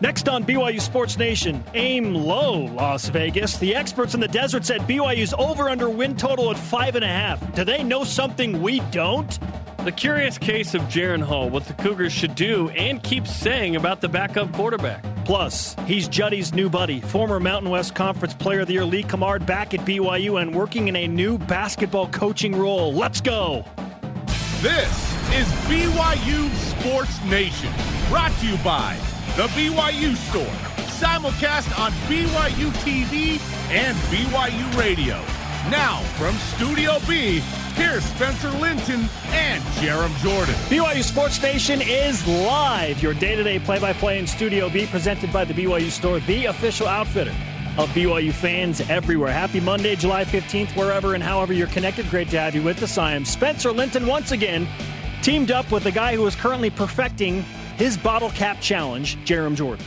Next on BYU Sports Nation, aim low, Las Vegas. The experts in the desert said BYU's over under win total at five and a half. Do they know something we don't? The curious case of Jaren Hall, what the Cougars should do and keep saying about the backup quarterback. Plus, he's Juddy's new buddy, former Mountain West Conference Player of the Year Lee Cummard back at BYU and working in a new basketball coaching role. Let's go. This is BYU Sports Nation, brought to you by The BYU Store, simulcast on BYU TV and BYU Radio. Now, from Studio B, here's Spencer Linton and Jarom Jordan. BYU Sports Nation is live. Your day to day play by play in Studio B, presented by the BYU Store, the official outfitter of BYU fans everywhere. Happy Monday, July 15th, wherever and however you're connected. Great to have you with us. I am Spencer Linton once again, teamed up with the guy who is currently perfecting his bottle cap challenge, Jarom Jordan.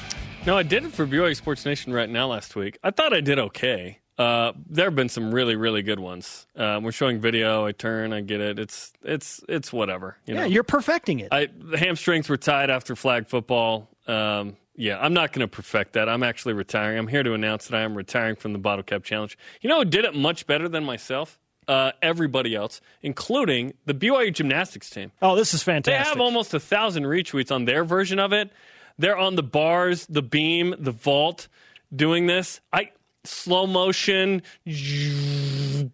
No, I did it for BYU Sports Nation right now last week. I thought I did okay. Uh, there have been some really, really good ones. Uh, we're showing video. I turn. I get it. It's it's it's whatever. You yeah, know? you're perfecting it. I, the hamstrings were tied after flag football. Um, yeah, I'm not going to perfect that. I'm actually retiring. I'm here to announce that I am retiring from the bottle cap challenge. You know who did it much better than myself? Uh, everybody else, including the BYU gymnastics team. Oh, this is fantastic. They have almost a thousand retweets on their version of it. They're on the bars, the beam, the vault, doing this. I slow motion. You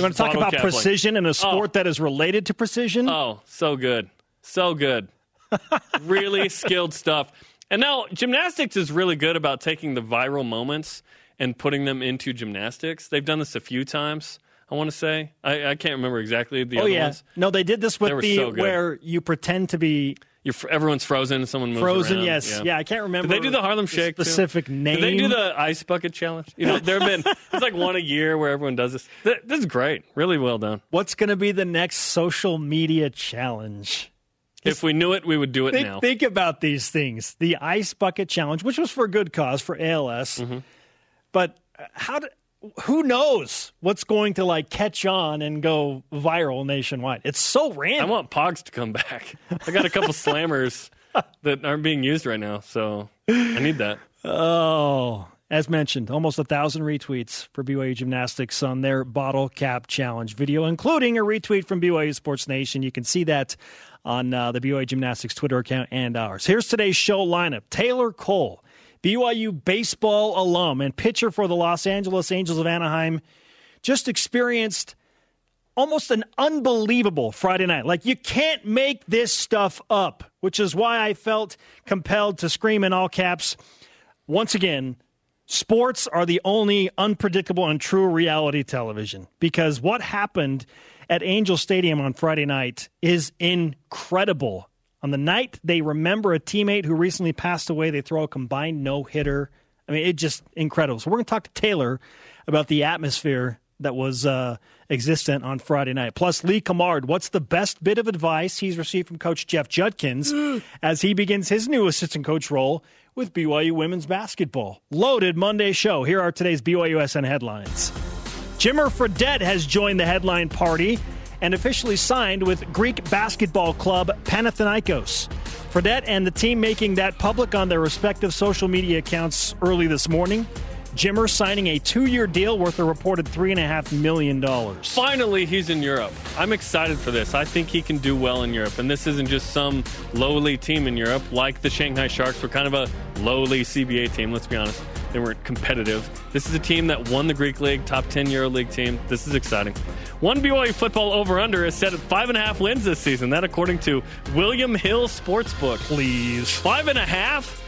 want to talk about precision in a sport oh. that is related to precision? Oh, so good, so good. really skilled stuff. And now gymnastics is really good about taking the viral moments and putting them into gymnastics. They've done this a few times. I want to say I, I can't remember exactly the oh, other yeah. ones. No, they did this with the so where you pretend to be you're, everyone's frozen and someone moves frozen. Around. Yes, yeah. yeah. I can't remember. Did they do the Harlem Shake? Specific too? name. Did they do the ice bucket challenge? You know, there have been it's like one a year where everyone does this. This is great. Really well done. What's going to be the next social media challenge? If we knew it, we would do it think, now. Think about these things. The ice bucket challenge, which was for a good cause for ALS, mm-hmm. but how do, who knows what's going to like catch on and go viral nationwide? It's so random. I want Pogs to come back. I got a couple slammers that aren't being used right now, so I need that. Oh, as mentioned, almost a thousand retweets for BYU Gymnastics on their bottle cap challenge video, including a retweet from BYU Sports Nation. You can see that on uh, the BYU Gymnastics Twitter account and ours. Here's today's show lineup Taylor Cole, BYU baseball alum and pitcher for the Los Angeles Angels of Anaheim, just experienced almost an unbelievable Friday night. Like, you can't make this stuff up, which is why I felt compelled to scream in all caps once again. Sports are the only unpredictable and true reality television because what happened at Angel Stadium on Friday night is incredible. On the night they remember a teammate who recently passed away, they throw a combined no hitter. I mean, it's just incredible. So we're going to talk to Taylor about the atmosphere that was uh, existent on Friday night. Plus, Lee Cummard, what's the best bit of advice he's received from Coach Jeff Judkins as he begins his new assistant coach role with BYU women's basketball? Loaded Monday show. Here are today's BYUSN headlines. Jimmer Fredette has joined the headline party and officially signed with Greek basketball club Panathinaikos. Fredette and the team making that public on their respective social media accounts early this morning. Jimmer signing a two year deal worth a reported $3.5 million. Finally, he's in Europe. I'm excited for this. I think he can do well in Europe. And this isn't just some lowly team in Europe like the Shanghai Sharks We're kind of a lowly CBA team, let's be honest. They weren't competitive. This is a team that won the Greek League, top 10 Euro League team. This is exciting. One BYU football over under is set at five and a half wins this season. That according to William Hill Sportsbook. Please. Five and a half?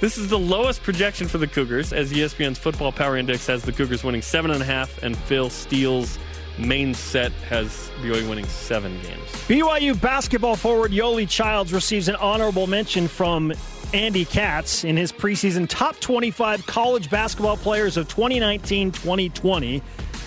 This is the lowest projection for the Cougars, as ESPN's Football Power Index has the Cougars winning seven and a half, and Phil Steele's main set has BYU winning seven games. BYU basketball forward Yoeli Childs receives an honorable mention from Andy Katz in his preseason top 25 college basketball players of 2019 2020.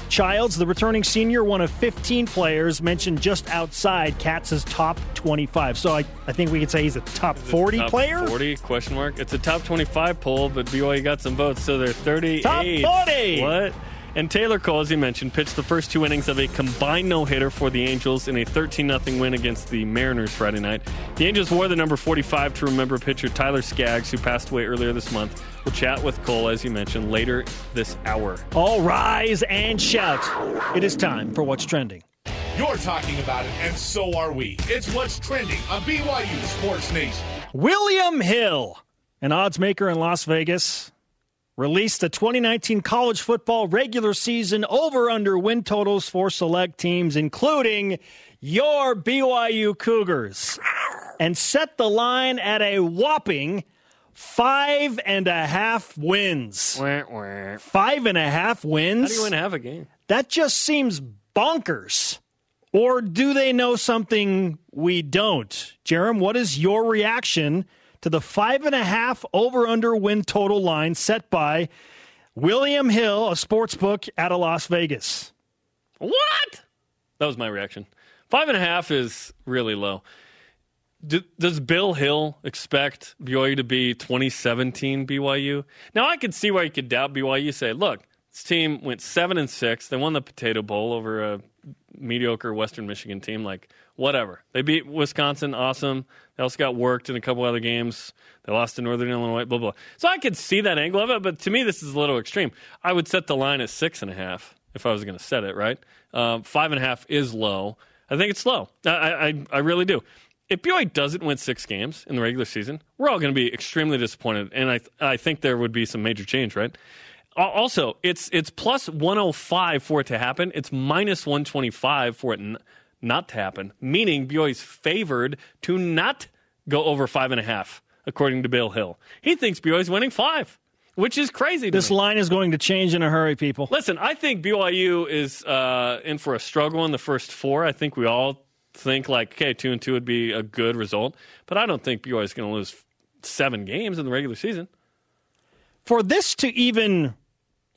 Childs, the returning senior, one of 15 players mentioned just outside Katz's top 25. So I, I think we could say he's a top 40 top player. 40 question mark. It's a top 25 poll, but BYU got some votes, so they're 38. Top 40. What? And Taylor Cole, as you mentioned, pitched the first two innings of a combined no hitter for the Angels in a 13 0 win against the Mariners Friday night. The Angels wore the number 45 to remember pitcher Tyler Skaggs, who passed away earlier this month. We'll chat with Cole, as you mentioned, later this hour. All rise and shout. It is time for What's Trending. You're talking about it, and so are we. It's what's trending on BYU Sports Nation. William Hill, an odds maker in Las Vegas, released the 2019 college football regular season over under win totals for select teams, including your BYU Cougars, and set the line at a whopping five and a half wins. Five and a half wins? How do you win half a game? That just seems bonkers. Or do they know something we don't? Jarom, what is your reaction to the five and a half over under win total line set by William Hill, a sports book out of Las Vegas? What? That was my reaction. Five and a half is really low. Does Bill Hill expect BYU to be 2017 BYU? Now I could see why you could doubt BYU. Say, look, this team went seven and six. They won the Potato Bowl over a mediocre Western Michigan team. Like whatever, they beat Wisconsin. Awesome. They also got worked in a couple other games. They lost to Northern Illinois. Blah blah. So I could see that angle of it, but to me, this is a little extreme. I would set the line at six and a half if I was going to set it. Right, um, five and a half is low. I think it's low. I, I, I really do. If BYU doesn't win six games in the regular season, we're all going to be extremely disappointed, and I, I think there would be some major change, right? Also, it's it's plus 105 for it to happen. It's minus 125 for it n- not to happen, meaning BYU's favored to not go over five and a half, according to Bill Hill. He thinks BYU's winning five, which is crazy. This me. line is going to change in a hurry, people. Listen, I think BYU is uh, in for a struggle in the first four. I think we all think like, okay, two and two would be a good result, but I don't think BYU is going to lose seven games in the regular season. For this to even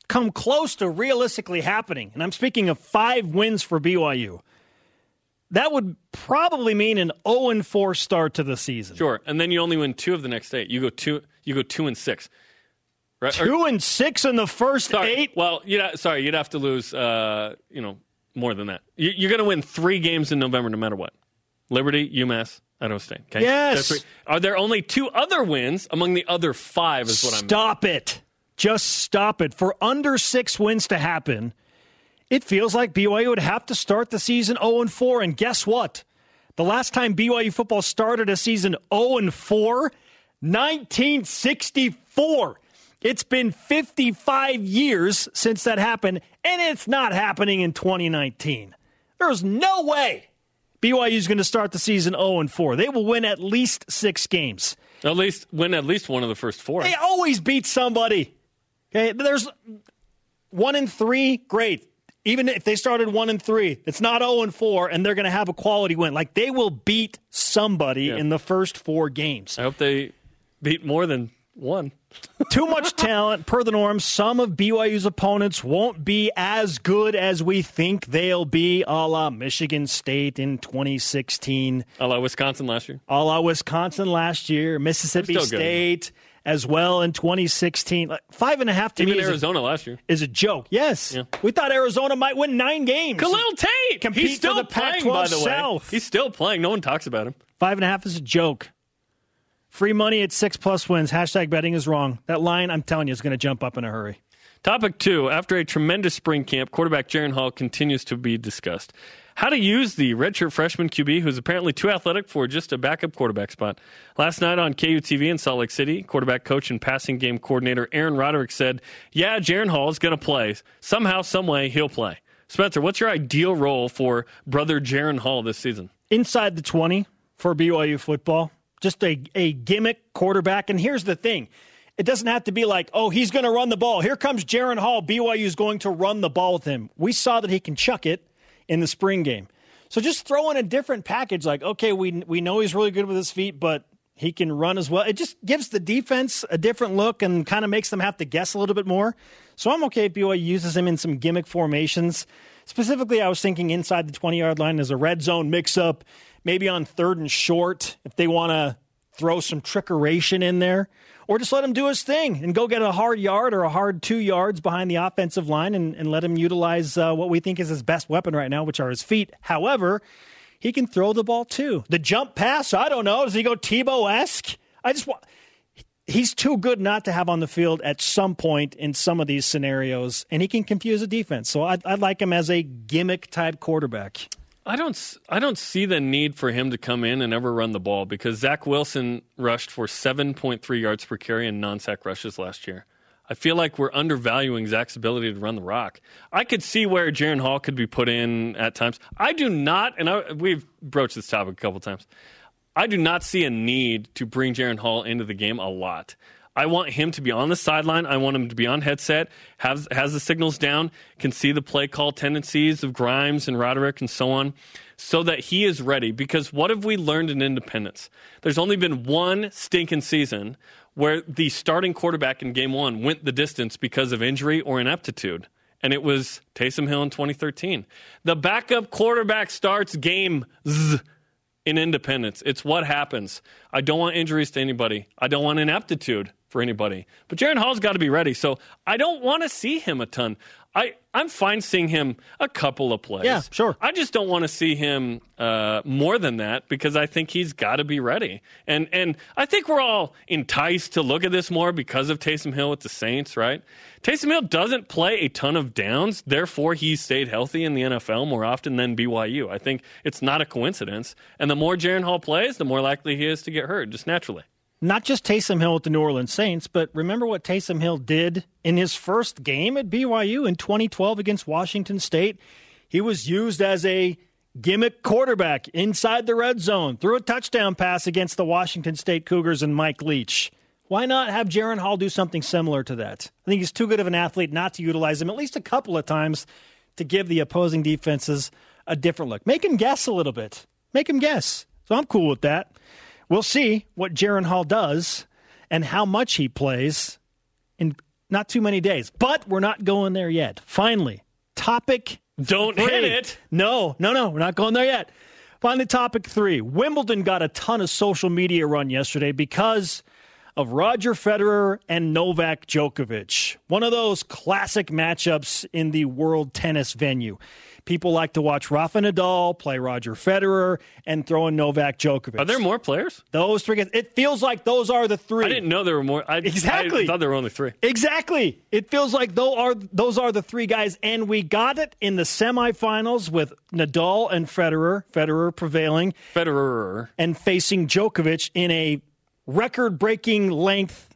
come close to realistically happening, and I'm speaking of five wins for BYU, that would probably mean an 0 and 4 start to the season. Sure, and then you only win two of the next eight. You go two. You go two and six. Right? Two and six in the first sorry, eight. Well, you sorry, you'd have to lose. Uh, you know, more than that. You, you're going to win three games in November, no matter what. Liberty, UMass, Idaho State. Okay? Yes. Are there only two other wins among the other five? Is what I'm. Stop it. Just stop it. For under six wins to happen, it feels like BYU would have to start the season 0 and 4. And guess what? The last time BYU football started a season 0 and 4, 1964. It's been 55 years since that happened, and it's not happening in 2019. There's no way BYU is going to start the season 0 and 4. They will win at least six games. At least win at least one of the first four. They always beat somebody. Okay, there's one and three, great. Even if they started one and three, it's not zero and four, and they're going to have a quality win. Like they will beat somebody Yeah. in the first four games. I hope they beat more than one. Too much talent, per the norm. Some of BYU's opponents won't be as good as we think they'll be, a la Michigan State in 2016, I like Wisconsin last year. a la Wisconsin last year, Mississippi They're good. As well in 2016. Like, Five and a half to Even me is a- Arizona last year. is a joke. Yes. Yeah. We thought Arizona might win nine games. Khalil Tate. Compete He's for still the playing, Pac-12 by the way. He's still playing. No one talks about him. Five and a half is a joke. Free money at six plus wins. Hashtag betting is wrong. That line, I'm telling you, is going to jump up in a hurry. Topic two. After a tremendous spring camp, quarterback Jaren Hall continues to be discussed. How to use the redshirt freshman QB who's apparently too athletic for just a backup quarterback spot. Last night on KUTV in Salt Lake City, quarterback coach and passing game coordinator Aaron Roderick said, Yeah, Jaren Hall is going to play. Somehow, someway, he'll play. Spencer, what's your ideal role for brother Jaren Hall this season? Inside the 20 for BYU football. Just a, a gimmick quarterback. And here's the thing it doesn't have to be like, oh, he's going to run the ball. Here comes Jaren Hall. BYU is going to run the ball with him. We saw that he can chuck it in the spring game. So just throw in a different package like, okay, we, we know he's really good with his feet, but he can run as well. It just gives the defense a different look and kind of makes them have to guess a little bit more. So I'm okay if BYU uses him in some gimmick formations. Specifically, I was thinking inside the 20 yard line as a red zone mix up, maybe on third and short if they want to throw some trickeration in there, or just let him do his thing and go get a hard yard or a hard two yards behind the offensive line and, and let him utilize uh, what we think is his best weapon right now, which are his feet. However, he can throw the ball too. The jump pass, I don't know. Does he go Tebow esque? I just want. He's too good not to have on the field at some point in some of these scenarios, and he can confuse a defense. So I'd, I'd like him as a gimmick type quarterback. I don't. I don't see the need for him to come in and ever run the ball because Zach Wilson rushed for 7.3 yards per carry in non-sack rushes last year. I feel like we're undervaluing Zach's ability to run the rock. I could see where Jaren Hall could be put in at times. I do not, and I, we've broached this topic a couple times. I do not see a need to bring Jaren Hall into the game a lot. I want him to be on the sideline. I want him to be on headset, has has the signals down, can see the play call tendencies of Grimes and Roderick and so on, so that he is ready. Because what have we learned in Independence? There's only been one stinking season where the starting quarterback in game one went the distance because of injury or ineptitude. And it was Taysom Hill in 2013. The backup quarterback starts games in Independence. It's what happens. I don't want injuries to anybody. I don't want ineptitude for anybody. But Jaren Hall's got to be ready. So I don't want to see him a ton. I, I'm fine seeing him a couple of plays. Yeah, sure. I just don't want to see him uh, more than that because I think he's got to be ready. And and I think we're all enticed to look at this more because of Taysom Hill with the Saints, right? Taysom Hill doesn't play a ton of downs, therefore he's stayed healthy in the NFL more often than BYU. I think it's not a coincidence. And the more Jaren Hall plays, the more likely he is to get hurt, just naturally not just Taysom Hill with the New Orleans Saints, but remember what Taysom Hill did in his first game at BYU in 2012 against Washington State? He was used as a gimmick quarterback inside the red zone, threw a touchdown pass against the Washington State Cougars and Mike Leach. Why not have Jaren Hall do something similar to that? I think he's too good of an athlete not to utilize him at least a couple of times to give the opposing defenses a different look. Make him guess a little bit. Make him guess. So I'm cool with that. We'll see what Jaren Hall does and how much he plays in not too many days. But we're not going there yet. Finally, topic. Don't three. hit it. No, no, no. We're not going there yet. Finally, topic three. Wimbledon got a ton of social media run yesterday because of Roger Federer and Novak Djokovic. One of those classic matchups in the world tennis venue. People like to watch Rafa Nadal play Roger Federer and throw in Novak Djokovic. Are there more players? Those three. Guys, It feels like those are the three. I didn't know there were more. I, exactly. I thought there were only three. Exactly. It feels like those are those are the three guys, and we got it in the semifinals with Nadal and Federer. Federer prevailing. Federer and facing Djokovic in a record-breaking length.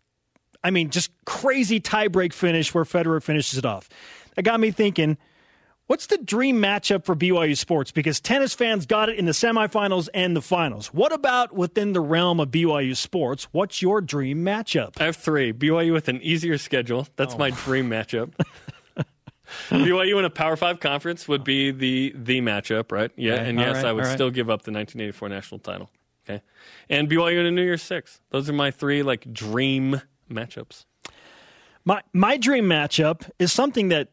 I mean, just crazy tiebreak finish where Federer finishes it off. That got me thinking What's the dream matchup for BYU sports? Because tennis fans got it in the semifinals and the finals. What about within the realm of BYU sports? What's your dream matchup? I have three. BYU with an easier schedule. That's oh. my dream matchup. BYU in a Power Five conference would be the the matchup, right? Yeah, and yes, right. I would right. still give up the 1984 national title. Okay, and BYU in a New Year's Six. Those are my three like dream matchups. My my dream matchup is something that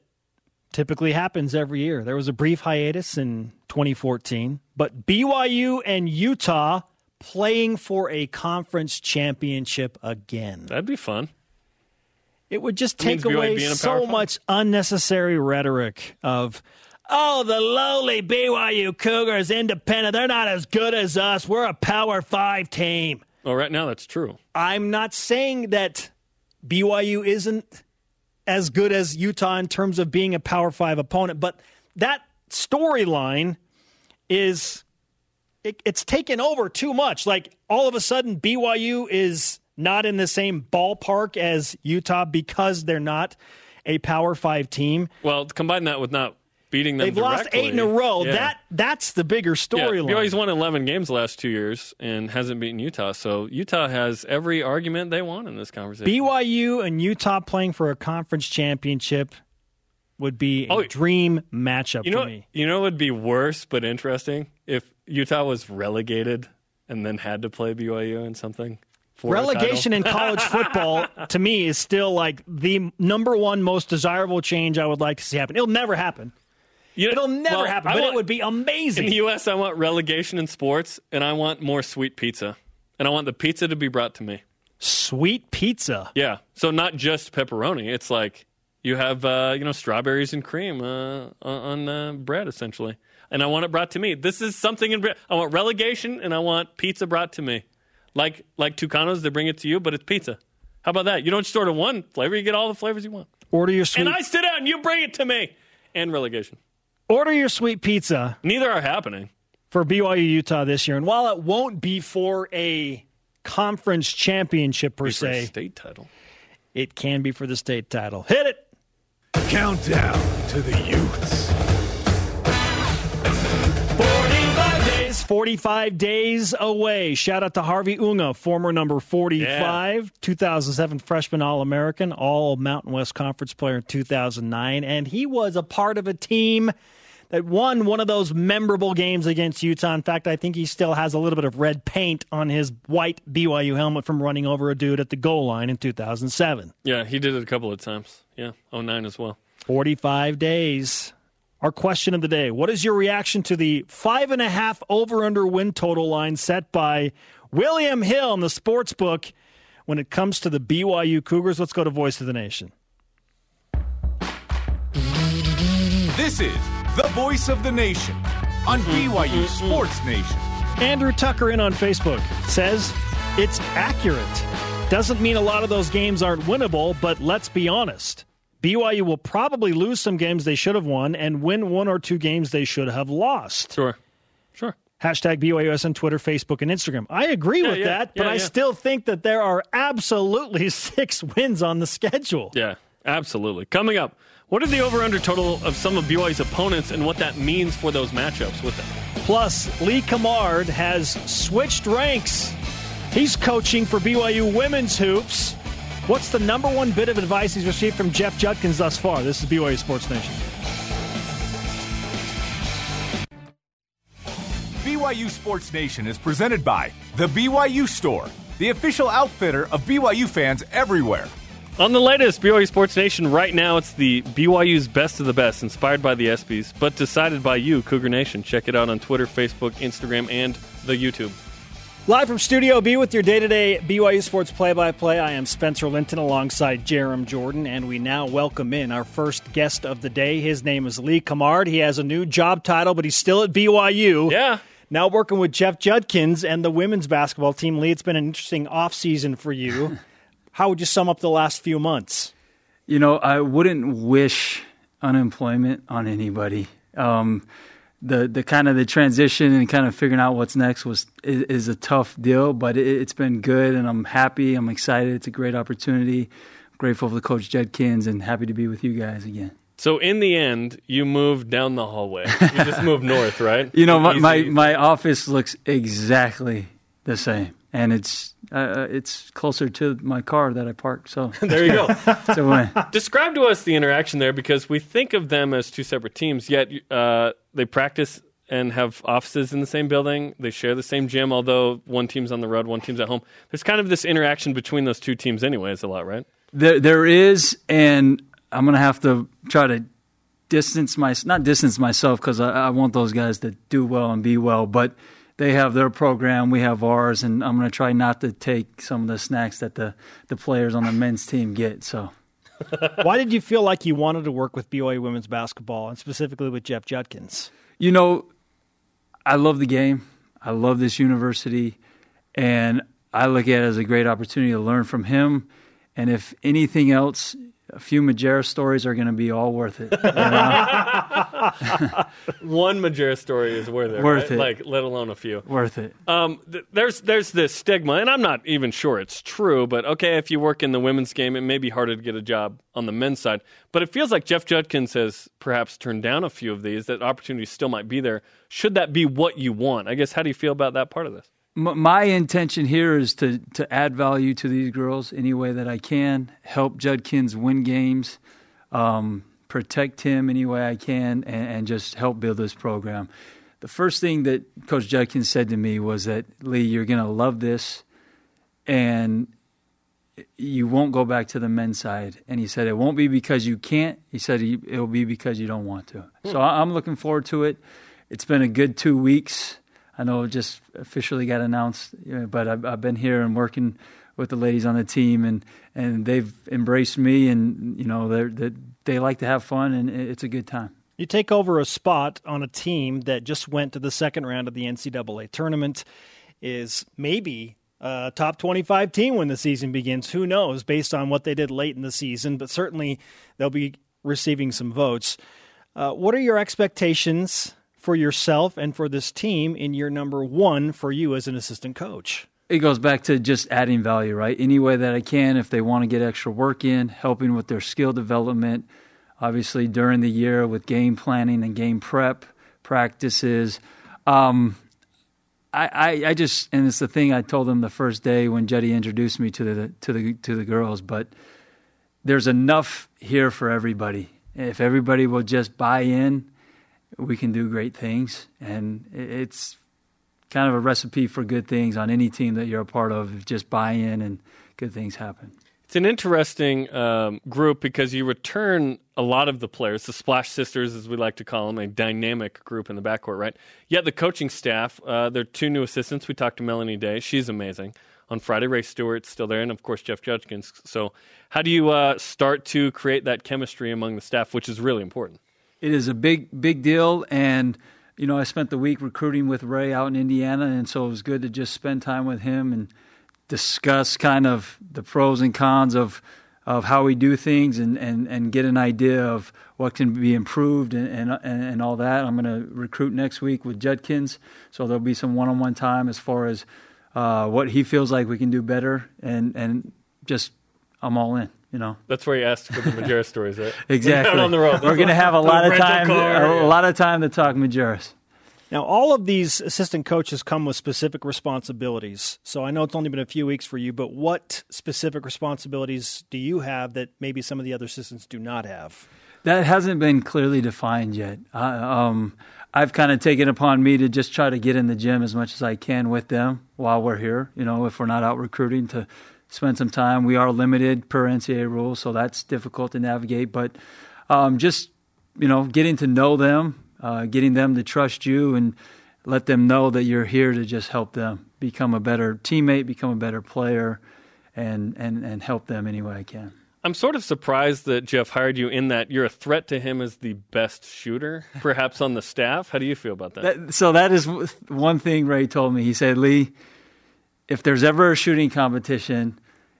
typically happens every year. There was a brief hiatus in 2014, but BYU and Utah playing for a conference championship again. That'd be fun. It would just take away so much unnecessary rhetoric of, oh, the lowly BYU Cougars, independent. They're not as good as us. We're a Power Five team. Well, right now that's true. I'm not saying that BYU isn't as good as Utah in terms of being a Power Five opponent, but that storyline is it, it's taken over too much. Like all of a sudden, BYU is not in the same ballpark as Utah because they're not a Power Five team. Well, combine that with not beating them. They've directly. lost eight in a row. Yeah. That that's the bigger storyline. Yeah, BYU's won eleven games the last two years and hasn't beaten Utah. So Utah has every argument they want in this conversation. BYU and Utah playing for a conference championship would be a oh, dream matchup you know, for me. You know, it would be worse but interesting if Utah was relegated and then had to play BYU in something. Relegation in college football, to me, is still like the number one most desirable change I would like to see happen. It'll never happen. You It'll never well, happen, but want, it would be amazing. In the U.S., I want relegation in sports, and I want more sweet pizza. and I want the pizza to be brought to me. Sweet pizza. Yeah. So not just pepperoni. It's like you have uh, you know strawberries and cream uh, on uh, bread essentially, and I want it brought to me. This is something in. I want relegation, and I want pizza brought to me, like like Tucanos. They bring it to you, but it's pizza. How about that? You don't just order one flavor; you get all the flavors you want. Order your sweet. And I sit down, and you bring it to me, and relegation. Order your sweet pizza. Neither are happening for BYU Utah this year, and while it won't be for a conference championship per se, state title, it can be for the state title. Hit it. Countdown to the Utes. 45 days, away. Shout out to Harvey Unga, former number 45, yeah. 2007 freshman All American, All Mountain West Conference player in 2009. And he was a part of a team that won one of those memorable games against Utah. In fact, I think he still has a little bit of red paint on his white BYU helmet from running over a dude at the goal line in 2007. Yeah, he did it a couple of times. Yeah, 09 as well. 45 days. Our question of the day What is your reaction to the five and a half over under win total line set by William Hill in the sports book when it comes to the BYU Cougars? Let's go to Voice of the Nation. This is the voice of the nation on BYU Sports Nation. Andrew Tucker in on Facebook says it's accurate. Doesn't mean a lot of those games aren't winnable, but let's be honest. BYU will probably lose some games they should have won and win one or two games they should have lost. Sure. Sure. Hashtag BYUSN on Twitter, Facebook, and Instagram. I agree yeah, with yeah, that, but yeah, I still think that there are absolutely six wins on the schedule. Yeah, absolutely. Coming up, what are the over under total of some of BYU's opponents and what that means for those matchups with them? Plus, Lee Cummard has switched ranks. He's coaching for BYU women's hoops. What's the number one bit of advice he's received from Jeff Judkins thus far? This is BYU Sports Nation. BYU Sports Nation is presented by The BYU Store, the official outfitter of BYU fans everywhere. On the latest BYU Sports Nation, right now it's the BYU's best of the best, inspired by the ESPYs, but decided by you, Cougar Nation. Check it out on Twitter, Facebook, Instagram, and the YouTube. Live from Studio B with your day to day BYU Sports play by play, I am Spencer Linton alongside Jarom Jordan, and we now welcome in our first guest of the day. His name is Lee Cummard. He has a new job title, but he's still at BYU. Yeah. Now working with Jeff Judkins and the women's basketball team. Lee, it's been an interesting offseason for you. How would you sum up the last few months? You know, I wouldn't wish unemployment on anybody. Um, the the kind of the transition and kind of figuring out what's next was is, is a tough deal, but it, has been good, and I'm happy. I'm excited. It's a great opportunity. I'm grateful for Coach Judkins, and happy to be with you guys again. So in the end, you moved down the hallway. You just moved north, right? You know, my, my, my office looks exactly the same and it's uh, uh, it's closer to my car that I parked. So there you go. so uh, describe to us the interaction there because we think of them as two separate teams, yet uh, they practice and have offices in the same building. They share the same gym, although one team's on the road, one team's at home. There's kind of this interaction between those two teams, anyway. It's a lot, right? There, there is, and I'm gonna have to try to distance my not distance myself because I, I want those guys to do well and be well, but they have their program, we have ours, and I'm going to try not to take some of the snacks that the, the players on the men's team get. So, why did you feel like you wanted to work with BYU women's basketball and specifically with Jeff Judkins? You know, I love the game. I love this university, and I look at it as a great opportunity to learn from him. And if anything else, a few Majerus stories are going to be all worth it. You know? One Majerus story is worth it. Worth right? it. Like, let alone a few. Worth it. Um, th- there's there's this stigma, and I'm not even sure it's true. But okay, if you work in the women's game, it may be harder to get a job on the men's side. But it feels like Jeff Judkins has perhaps turned down a few of these. That opportunities still might be there. Should that be what you want? I guess. How do you feel about that part of this? My intention here is to to add value to these girls any way that I can, help Judkins win games, um, protect him any way I can, and, and, just help build this program. The first thing that Coach Judkins said to me was that Lee, you're going to love this, and you won't go back to the men's side. And he said it won't be because you can't. He said it will be because you don't want to. So I'm looking forward to it. It's been a good two weeks. I know it just officially got announced, but I've, I've been here and working with the ladies on the team, and and they've embraced me, and you know they they like to have fun, and it's a good time. You take over a spot on a team that just went to the second round of the NCAA tournament, is maybe a top 25 team when the season begins. Who knows, based on what they did late in the season, but certainly they'll be receiving some votes. Uh, what are your expectations for yourself and for this team in year number one for you as an assistant coach? It goes back to just adding value, right? Any way that I can, if they want to get extra work in, helping with their skill development, obviously during the year with game planning and game prep practices. Um, I, I, I, just and it's the thing I told them the first day when Juddy introduced me to the to the to the girls, but there's enough here for everybody. If everybody will just buy in, we can do great things, and it's kind of a recipe for good things on any team that you're a part of. Just buy in, and good things happen. It's an interesting um, group because you return a lot of the players, the Splash Sisters, as we like to call them, a dynamic group in the backcourt, right? Yet the coaching staff, uh, there are two new assistants. We talked to Melanie Day. She's amazing. On Friday, Ray Stewart's still there, and of course, Jeff Judkins. So, how do you uh, start to create that chemistry among the staff, which is really important? It is a big, big deal. And, you know, I spent the week recruiting with Ray out in Indiana, and so it was good to just spend time with him and – discuss kind of the pros and cons of of how we do things and, and, and get an idea of what can be improved and, and, and all that. I'm going to recruit next week with Judkins, so there'll be some one on one time as far as uh, what he feels like we can do better, and, and just I'm all in. You know, that's where you asked for the Majerus stories, right? exactly. on the road. We're going to have a lot of time, car, a, yeah. lot of time to talk Majerus. Now, all of these assistant coaches come with specific responsibilities. So I know it's only been a few weeks for you, but what specific responsibilities do you have that maybe some of the other assistants do not have? That hasn't been clearly defined yet. um, I've kind of taken upon me to just try to get in the gym as much as I can with them while we're here. You know, if we're not out recruiting, to spend some time. We are limited per NCAA rules, so that's difficult to navigate. But um, just you know, getting to know them, uh, getting them to trust you and let them know that you're here to just help them become a better teammate, become a better player, and and and help them any way I can. I'm sort of surprised that Jeff hired you in that you're a threat to him as the best shooter, perhaps on the staff. How do you feel about that? that? So that is one thing Ray told me. He said, "Lee, if there's ever a shooting competition."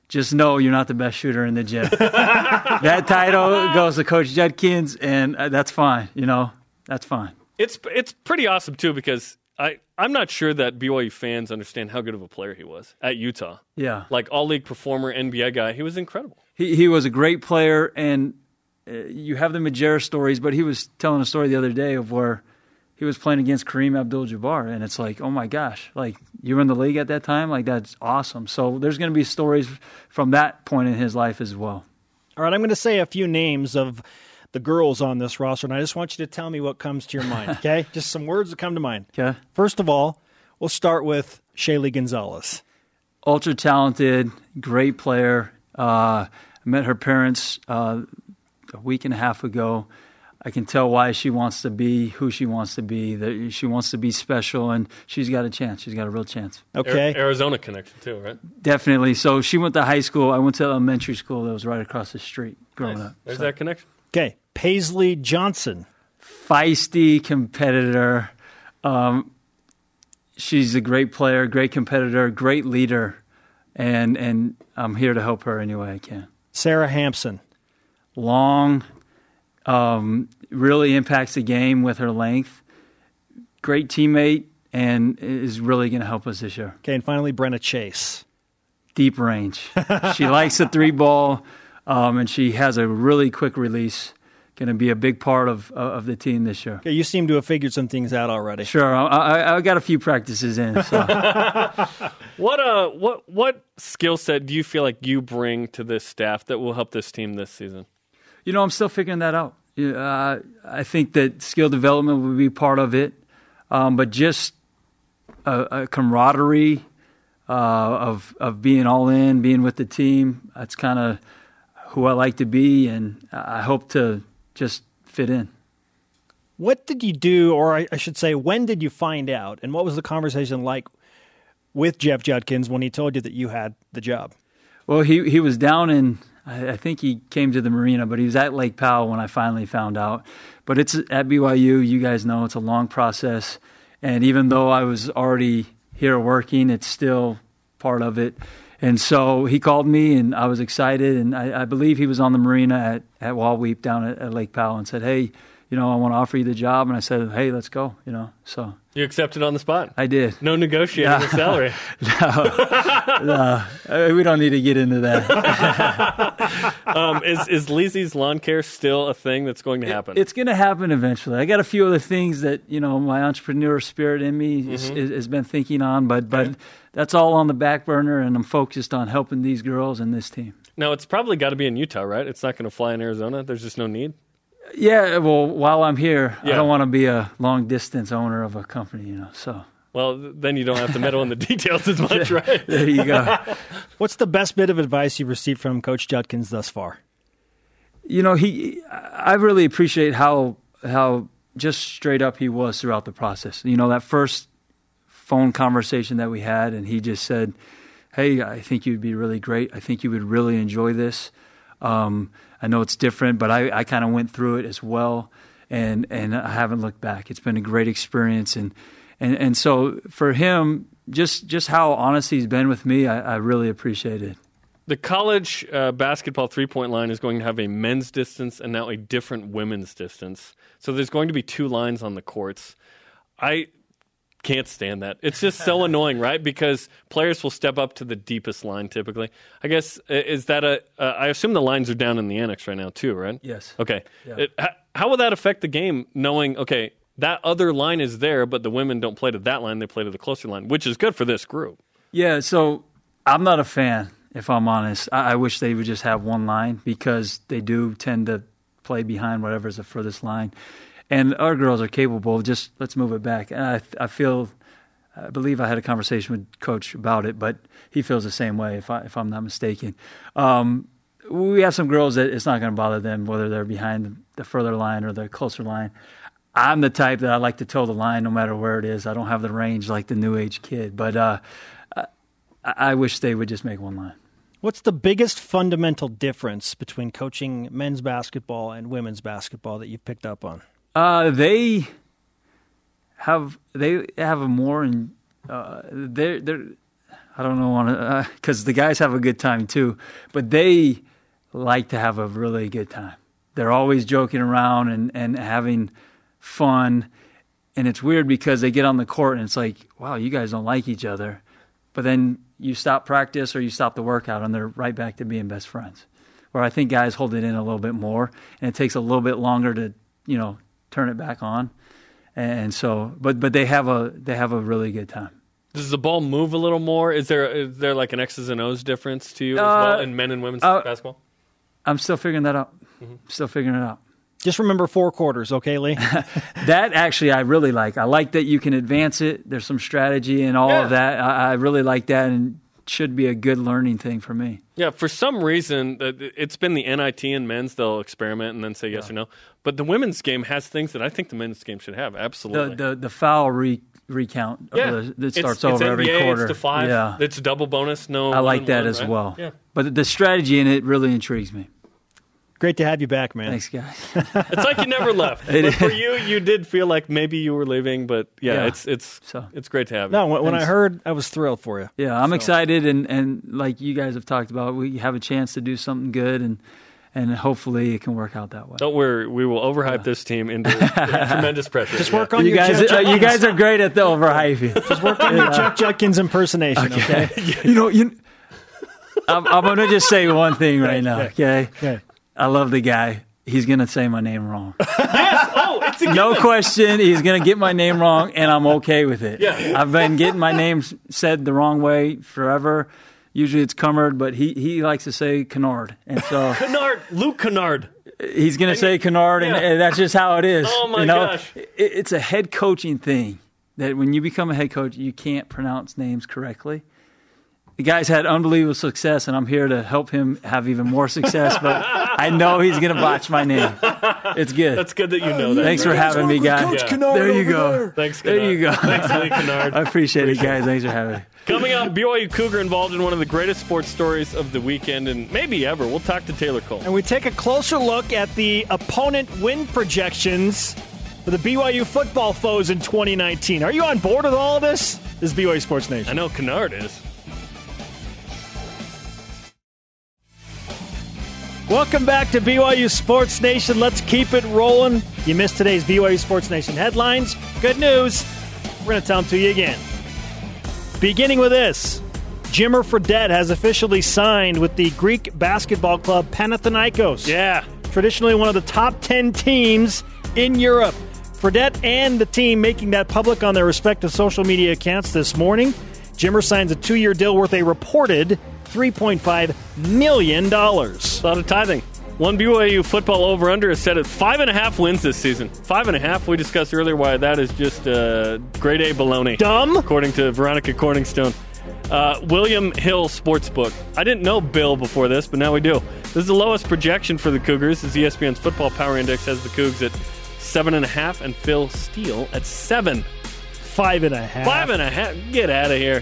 Just know you're not the best shooter in the gym. that title goes to Coach Judkins, and uh, that's fine. You know, that's fine. It's it's pretty awesome too because I I'm not sure that BYU fans understand how good of a player he was at Utah. Yeah, like all league performer, NBA guy. He was incredible. He he was a great player, and uh, you have the Majerus stories, but he was telling a story the other day of where he was playing against Kareem Abdul-Jabbar, and it's like, oh my gosh, like you were in the league at that time, like that's awesome. So there's going to be stories from that point in his life as well. All right, I'm going to say a few names of the girls on this roster, and I just want you to tell me what comes to your mind. Okay, just some words that come to mind. Okay. First of all, we'll start with Shaylee Gonzalez. Ultra talented, great player. Uh, I met her parents uh, a week and a half ago. I can tell why she wants to be who she wants to be. That she wants to be special, and she's got a chance. She's got a real chance. Okay, Arizona connection too, right? Definitely. So she went to high school. I went to elementary school that was right across the street growing nice. up. There's so. that connection. Okay, Paisley Johnson, feisty competitor. Um, she's a great player, great competitor, great leader, and and I'm here to help her any way I can. Sara Hamson, long, um, really impacts the game with her length. Great teammate and is really going to help us this year. Okay, and finally Brenna Chase, deep range. she likes the three ball, um, and she has a really quick release going to be a big part of of the team this year. Okay, you seem to have figured some things out already. Sure, I, I, I got a few practices in. So. what uh, what what skill set do you feel like you bring to this staff that will help this team this season? You know, I'm still figuring that out. Uh, I think that skill development would be part of it, um, but just a, a camaraderie uh, of of being all in, being with the team. That's kind of who I like to be, and I hope to just fit in. What did you do, or I, I should say, when did you find out, and what was the conversation like with Jeff Judkins when he told you that you had the job? Well, he he was down in. I, I think he came to the marina, but he was at Lake Powell when I finally found out. But it's at BYU. You guys know it's a long process, and even though I was already here working, it's still part of it. And so he called me, and I was excited. And I, I believe he was on the marina at at Wahweap down at, at Lake Powell, and said, "Hey, you know, I want to offer you the job." And I said, "Hey, let's go." You know, so You accepted on the spot. I did. No negotiating the salary. Uh, we don't need to get into that. Um, is is Lizzy's lawn care still a thing that's going to happen? It's going to happen eventually. I got a few other things that you know my entrepreneur spirit in me is, is, has been thinking on, but but that's all on the back burner, and I'm focused on helping these girls and this team. now it's probably got to be in Utah, right? It's not going to fly in Arizona. There's just no need. Yeah, well, while I'm here, I don't want to be a long distance owner of a company, you know. So Well, then you don't have to meddle in the details as much, right? there you go. What's the best bit of advice you've received from Coach Judkins thus far? you know, he. I really appreciate how how just straight up he was throughout the process. You know, that first phone conversation that we had, and he just said, "Hey, I think you'd be really great. I think you would really enjoy this. Um, I know it's different, but I, I kind of went through it as well, and and I haven't looked back. It's been a great experience, and and and so for him, just just how honest he's been with me, I, I really appreciate it. The college uh, basketball three point line is going to have a men's distance and now a different women's distance. So there's going to be two lines on the courts. I can't stand that. It's just so annoying, right? Because players will step up to the deepest line typically. I guess uh, is that a? Uh, I assume the lines are down in the annex right now too, right? Yes. Okay. Yeah. It, how, how will that affect the game? Knowing okay, that other line is there, but the women don't play to that line; they play to the closer line, which is good for this group. Yeah, so I'm not a fan, if I'm honest. I, I wish they would just have one line because they do tend to play behind whatever's the furthest line. And our girls are capable of just let's move it back. And I, I feel, I believe I had a conversation with Coach about it, but he feels the same way, if, I, if I'm not mistaken. Um, we have some girls that it's not going to bother them whether they're behind the further line or the closer line. I'm the type that I like to toe the line no matter where it is. I don't have the range like the new age kid, but uh, I, I wish they would just make one line. What's the biggest fundamental difference between coaching men's basketball and women's basketball that you've picked up on? Uh, they have they have a more and uh, they're they're I don't know want because the guys have a good time too, but they like to have a really good time. They're always joking around and and having fun, and it's weird because they get on the court and it's like, wow, you guys don't like each other, but then you stop practice or you stop the workout and they're right back to being best friends. Where I think guys hold it in a little bit more, and it takes a little bit longer to you know turn it back on. And so, but but they have a they have a really good time. Does the ball move a little more? Is there is there like an X's and O's difference to you as Uh, well in men and women's uh, basketball? I'm still figuring that out. Still figuring it out. Just remember four quarters, okay, Lee? That actually, I really like. I like that you can advance it. There's some strategy and all Yeah. of that. I, I really like that, and should be a good learning thing for me. Yeah, for some reason uh, it's been the NIT and men's they'll experiment and then say yes or no. But the women's game has things that I think the men's game should have. Absolutely. the the foul re, recount. yeah, uh, that It's- starts it's over every NBA, quarter. It's to five. Yeah, It's double bonus. No, I like that one, as right? well. Yeah, But the strategy in it really intrigues me. Great to have you back, man. Thanks, guys. it's like you never left. But for you, you did feel like maybe you were leaving. But yeah, Yeah. it's it's So- it's great to have No, you. when, when I heard, I was thrilled for you. Yeah, I'm excited, and, and like you guys have talked about, we have a chance to do something good, and and hopefully it can work out that way. Don't worry, we will overhype this team into tremendous pressure. Just work on You your guys, Jeff, uh, you guys are great at the overhyping. Just work on your Jeff Judkins impersonation, okay? you know, you. I'm, I'm going to just say one thing right now, okay? Okay. I love the guy. He's going to say my name wrong. yes. Oh, it's a No question. He's going to get my name wrong, and I'm okay with it. Yeah. I've been getting my name said the wrong way forever. Usually it's Cumard, but he, he likes to say Kennard. And so Kennard, Luke Kennard. he's going to say Kennard, and, Yeah. and that's just how it is. Oh, my you know? gosh. It, it's a head coaching thing that when you become a head coach, you can't pronounce names correctly. The guy's had unbelievable success, and I'm here to help him have even more success. But I know he's going to botch my name. It's good. That's good that you know that. Thanks for having me, guys. Coach Yeah. There you go. there. Thanks, There Kennard. you go. Thanks, Lee Kennard. I appreciate it, guys. Thanks for having me. Coming up, BYU Cougar involved in one of the greatest sports stories of the weekend and maybe ever. We'll talk to Taylor Cole. And we take a closer look at the opponent win projections for the BYU football foes in 2019. Are you on board with all of this? This is BYU Sports Nation. I know Kennard is. Welcome back to BYU Sports Nation. Let's keep it rolling. You missed today's BYU Sports Nation headlines. Good news. We're going to tell them to you again. Beginning with this Jimmer Fredette has officially signed with the Greek basketball club Panathinaikos. Yeah. traditionally one of the top 10 teams in Europe. Fredette and the team making that public on their respective social media accounts this morning. Jimmer signs a two year deal worth a reported $3.5 million. A lot of tithing. One BYU football over under is set at five and a half wins this season. Five and a half. We discussed earlier why that is just uh, grade A baloney. Dumb? according to Veronica Corningstone. Uh, William Hill Sportsbook. I didn't know Bill before this, but now we do. This is the lowest projection for the Cougars. As ESPN's Football Power Index has the Cougs at seven and a half, and Phil Steele at seven. Five and a half. Five and a half. Get out of here.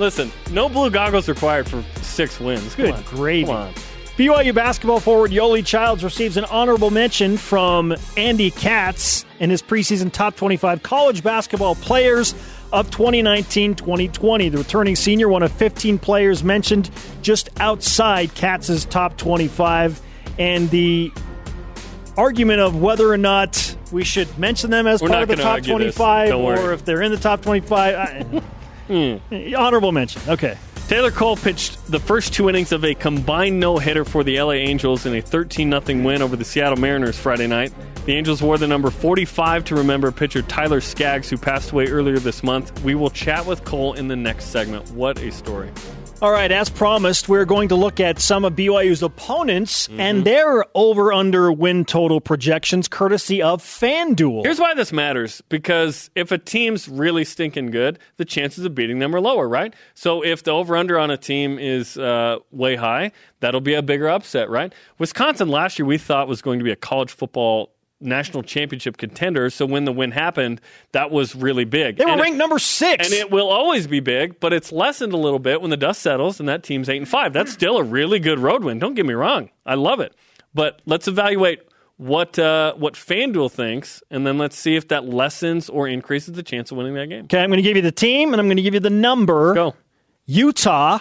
Listen, no blue goggles required for six wins. Come Good on. gravy. Come on. BYU basketball forward Yoeli Childs receives an honorable mention from Andy Katz in his preseason top 25 college basketball players of 2019 2020. The returning senior, one of 15 players mentioned just outside Katz's top 25. And the argument of whether or not we should mention them as We're part of the top 25 or if they're in the top 25. I- Mm. Honorable mention. Okay. Taylor Cole pitched the first two innings of a combined no hitter for the LA Angels in a 13 0 win over the Seattle Mariners Friday night. The Angels wore the number 45 to remember pitcher Tyler Skaggs, who passed away earlier this month. We will chat with Cole in the next segment. What a story. All right, as promised, we're going to look at some of BYU's opponents Mm-hmm. and their over under win total projections courtesy of FanDuel. Here's why this matters because if a team's really stinking good, the chances of beating them are lower, right? So if the over under on a team is uh, way high, that'll be a bigger upset, right? Wisconsin last year we thought was going to be a college football national championship contender. So when the win happened, that was really big. they were And it- ranked number six. and it will always be big, but it's lessened a little bit when the dust settles and that team's eight and five. That's still a really good road win. Don't get me wrong, I love it. But let's evaluate what uh, what FanDuel thinks, and then let's see if that lessens or increases the chance of winning that game. okay, I'm going to give you the team and I'm going to give you the number. Go. Utah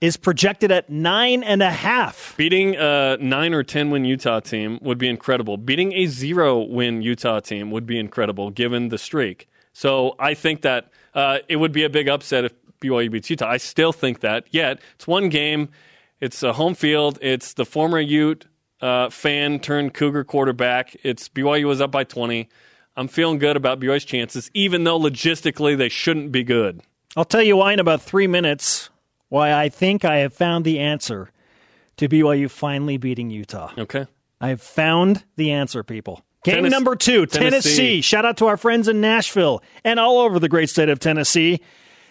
is projected at nine and a half. Beating a nine or ten win Utah team would be incredible. Beating a zero win Utah team would be incredible given the streak. So I think that uh, it would be a big upset if BYU beats Utah. I still think that. Yet it's one game. It's a home field. It's the former Ute uh, fan turned Cougar quarterback. It's BYU was up by twenty. I'm feeling good about BYU's chances, even though logistically they shouldn't be good. I'll tell you why in about three minutes why I think I have found the answer to BYU finally beating Utah. Okay. I have found the answer, people. Game Tennessee- number two, Tennessee. Tennessee. Shout out to our friends in Nashville and all over the great state of Tennessee.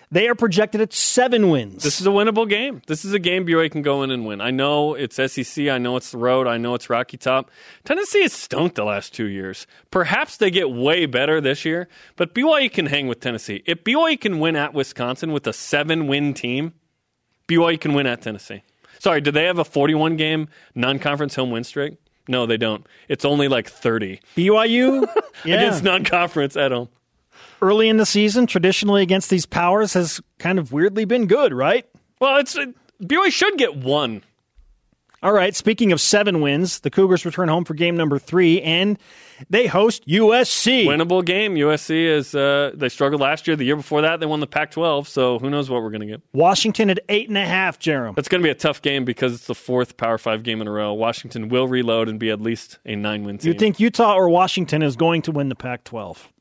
They are projected at seven wins. This is a winnable game. This is a game BYU can go in and win. I know it's SEC. I know it's the road. I know it's Rocky Top. Tennessee has stunk the last two years. Perhaps they get way better this year, but BYU can hang with Tennessee. If BYU can win at Wisconsin with a seven win team, BYU can win at Tennessee. Sorry, do they have a 41 game non conference home win streak? No, they don't. It's only like 30 BYU, yeah, against non conference at home. early in the season, traditionally against these powers, has kind of weirdly been good, right? Well, it's uh, BYU should get one. All right, speaking of seven wins, the Cougars return home for game number three, and they host USC. winnable game. USC is uh, they struggled last year. The year before that, they won the Pac-12. So who knows what we're going to get? Washington at eight and a half, Jarom. That's going to be a tough game because it's the fourth Power Five game in a row. Washington will reload and be at least a nine-win team. You think Utah or Washington is going to win the Pac 12?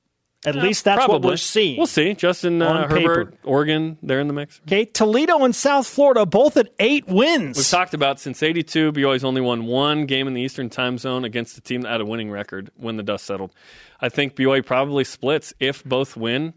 At least that's what we're seeing. We'll see. Justin uh, paper. Herbert, Oregon, they're in the mix. Okay, Toledo and South Florida both at eight wins. We've talked about since '82, BYU's only won one game in the Eastern Time Zone against a team that had a winning record when the dust settled. I think BYU probably splits if both win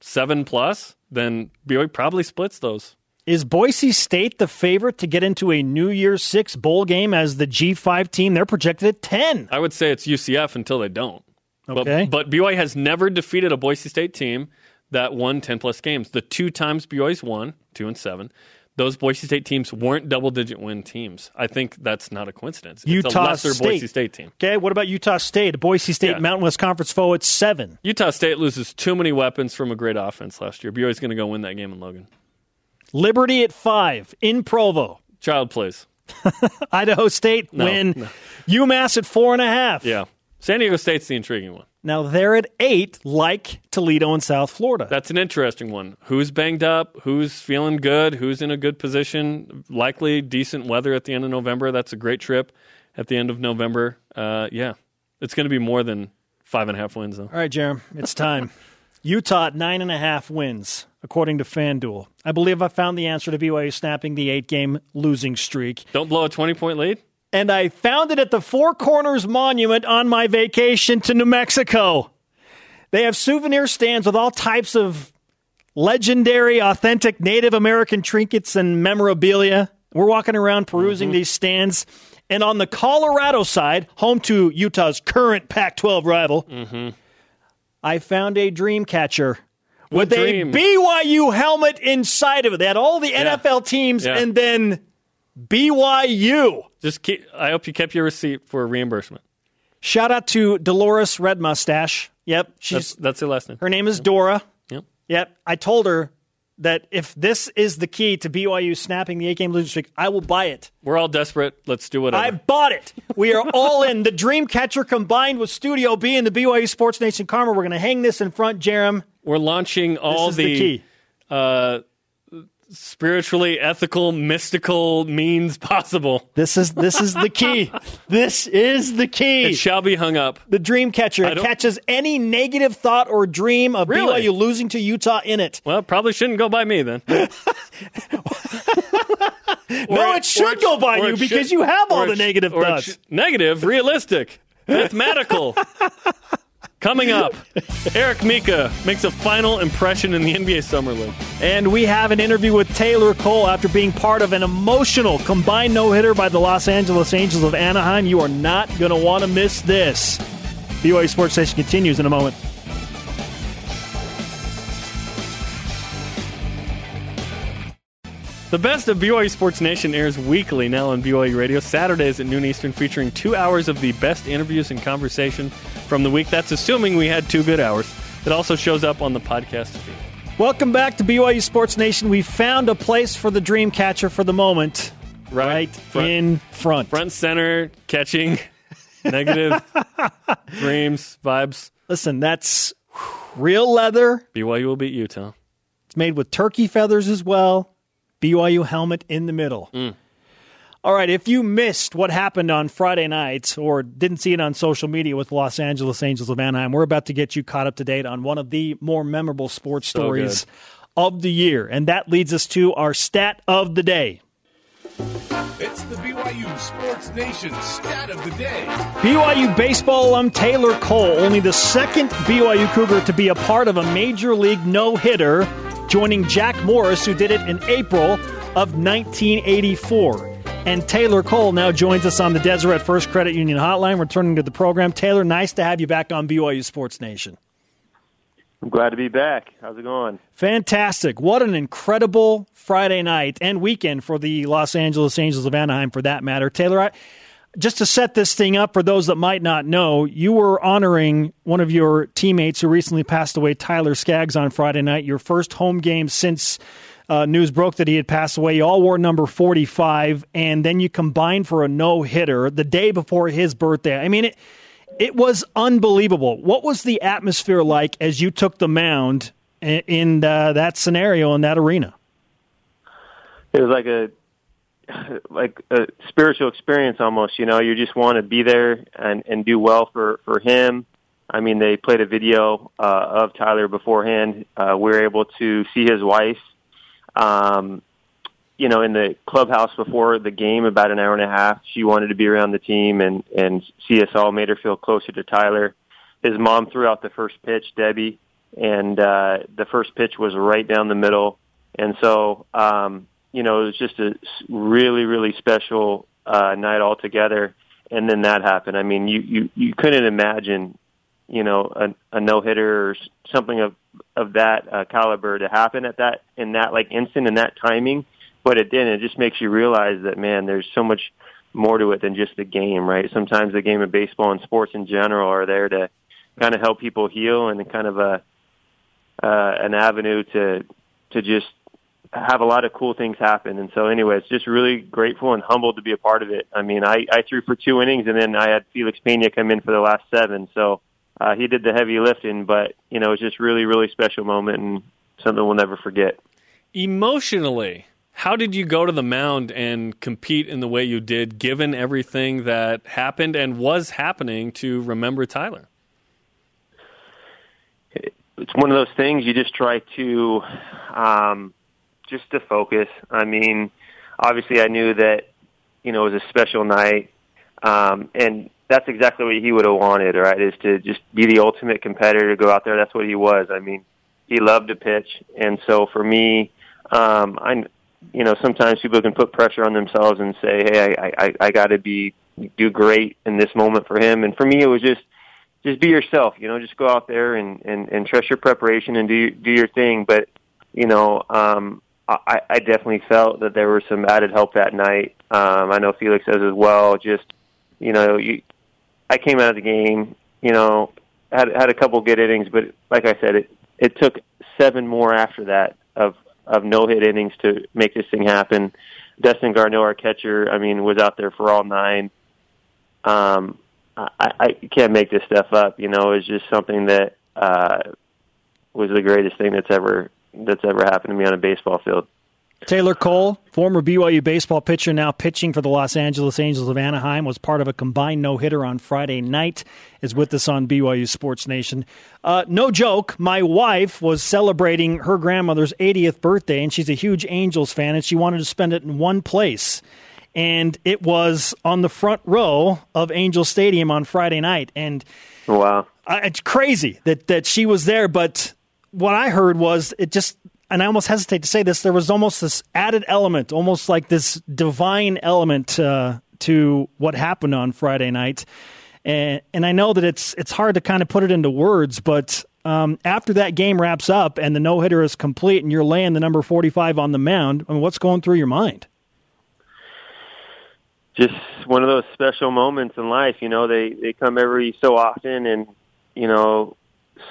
seven plus. Then BYU probably splits those. Is Boise State the favorite to get into a New Year's Six bowl game as the G5 team? They're projected at 10. I would say it's UCF until they don't. Okay. But, but BYU has never defeated a Boise State team that won 10 plus games. The two times BYU's won, 2 and 7, those Boise State teams weren't double digit win teams. I think that's not a coincidence. It's Utah a lesser State. Boise State team. Okay, what about Utah State? Boise State Yeah. Mountain West Conference foe at 7. Utah State loses too many weapons from a great offense last year. BYU's going to go win that game in Logan. Liberty at 5 in Provo. Child plays. Idaho State No, win. no. UMass at 4.5. Yeah. San Diego State's the intriguing one. Now they're at 8, like Toledo and South Florida. That's an interesting one. Who's banged up? Who's feeling good? Who's in a good position? Likely decent weather at the end of November. That's a great trip at the end of November. Uh, yeah, it's going to be more than five and a half wins, though. All right, Jarom, it's time. Utah at nine and a half wins, according to FanDuel. I believe I found the answer to BYU snapping the eight game losing streak. Don't blow a 20 point lead. And I found it at the Four Corners Monument on my vacation to New Mexico. They have souvenir stands with all types of legendary, authentic Native American trinkets and memorabilia. We're walking around perusing mm-hmm. these stands. And on the Colorado side, home to Utah's current Pac 12 rival, mm-hmm. I found a dream catcher with dream? a BYU helmet inside of it. They had all the Yeah. NFL teams Yeah. and then BYU. Just keep. I hope you kept your receipt for reimbursement. Shout out to Dolores Red Mustache. Yep, That's she's that's your last name. her name is Dora. Yep. Yep, I told her that if this is the key to BYU snapping the eight-game losing streak, I will buy it. We're all desperate. Let's do it. I bought it. We are all in. The dream catcher combined with Studio B and the BYU Sports Nation Karma. We're going to hang this in front, Jarom. We're launching This all is the, key. uh, spiritually ethical, mystical means possible. This is this is the key. this is the key. It shall be hung up. the dream catcher. It catches any negative thought or dream of Really? BYU losing to Utah in it. Well, probably shouldn't go by me then. no, Or it should or go by you because should- you have all the negative thoughts. sh- negative, realistic, mathematical. Coming up, Eric Mika makes a final impression in the NBA Summer League. And we have an interview with Taylor Cole after being part of an emotional combined no hitter by the Los Angeles Angels of Anaheim. You are not going to want to miss this. BYU Sports Nation continues in a moment. The best of BYU Sports Nation airs weekly now on BYU Radio, Saturdays at noon Eastern, featuring two hours of the best interviews and conversation from the week. That's assuming we had two good hours. It also shows up on the podcast feed. Welcome back to BYU Sports Nation. We found a place for the dream catcher for the moment, right, Front, in front. front center, catching, negative, dreams, vibes. Listen, that's real leather. BYU will beat Utah. It's made with turkey feathers as well. BYU helmet in the middle. Mm. All right, if you missed what happened on Friday night or didn't see it on social media with Los Angeles Angels of Anaheim, we're about to get you caught up to date on one of the more memorable sports stories of the year. And that leads us to our stat of the day. It's the BYU Sports Nation stat of the day. BYU baseball alum Taylor Cole, only the second BYU Cougar to be a part of a major league no hitter, joining Jack Morris, who did it in April of 1984. And Taylor Cole now joins us on the Deseret First Credit Union Hotline, returning to the program. Taylor, nice to have you back on BYU Sports Nation. I'm glad to be back. How's it going? Fantastic. What an incredible Friday night and weekend for the Los Angeles Angels of Anaheim, for that matter. Taylor, I, just to set this thing up for those that might not know, you were honoring one of your teammates who recently passed away, Tyler Skaggs, on Friday night, your first home game since uh, news broke that he had passed away. You all wore number 45, and then you combined for a no hitter the day before his birthday. I mean, it, it was unbelievable. What was the atmosphere like as you took the mound in, in uh, that scenario in that arena? It was like a like a spiritual experience almost. You know, you just want to be there and and do well for for him. I mean, they played a video uh, of Tyler beforehand. Uh, we were able to see his wife. Um, you know, in the clubhouse before the game, about an hour and a half. She wanted to be around the team and and see us all. Made her feel closer to Tyler. His mom threw out the first pitch, Debbie, and uh, the first pitch was right down the middle. And so, um, you know, it was just a really, really special uh, night altogether. And then that happened. I mean, you you you couldn't imagine, you know, a, a no hitter or something of of that uh, caliber to happen at that in that like instant in that timing. But it didn't. It just makes you realize that man, there's so much more to it than just the game, right? Sometimes the game of baseball and sports in general are there to kind of help people heal and kind of a uh, an avenue to to just have a lot of cool things happen. And so, anyways, just really grateful and humbled to be a part of it. I mean, I, I threw for two innings, and then I had Felix Pena come in for the last seven. So uh, he did the heavy lifting, but you know, it's just really, really special moment and something we'll never forget. Emotionally, how did you go to the mound and compete in the way you did, given everything that happened and was happening to remember Tyler? It's one of those things you just try to. Um, just to focus. I mean, obviously, I knew that you know it was a special night, um, and that's exactly what he would have wanted. Right, is to just be the ultimate competitor, to go out there. That's what he was. I mean, he loved to pitch, and so for me, um, I, you know, sometimes people can put pressure on themselves and say, "Hey, I, I, I got to be do great in this moment for him." And for me, it was just just be yourself. You know, just go out there and and, and trust your preparation and do do your thing. But you know, um, I, I definitely felt that there was some added help that night. Um, I know Felix does as well. Just you know, you, I came out of the game, you know, had had a couple good innings, but like I said, it it took seven more after that of of no hit innings to make this thing happen. Dustin Garneau, our catcher, I mean, was out there for all nine. Um, I, I can't make this stuff up. You know, it's just something that uh, was the greatest thing that's ever that's ever happened to me on a baseball field. Taylor Cole, former BYU baseball pitcher, now pitching for the Los Angeles Angels of Anaheim, was part of a combined no hitter on Friday night, is with us on BYU Sports Nation. Uh, no joke, my wife was celebrating her grandmother's 80th birthday, and she's a huge Angels fan, and she wanted to spend it in one place. And it was on the front row of Angel Stadium on Friday night. And wow. it's crazy that, that she was there, but what I heard was it just, and I almost hesitate to say this, there was almost this added element, almost like this divine element uh, to what happened on Friday night. And, and I know that it's it's hard to kind of put it into words, but um, after that game wraps up and the no hitter is complete, and you're laying the number 45 on the mound, I mean, what's going through your mind? Just one of those special moments in life. You know, they they come every so often, and you know,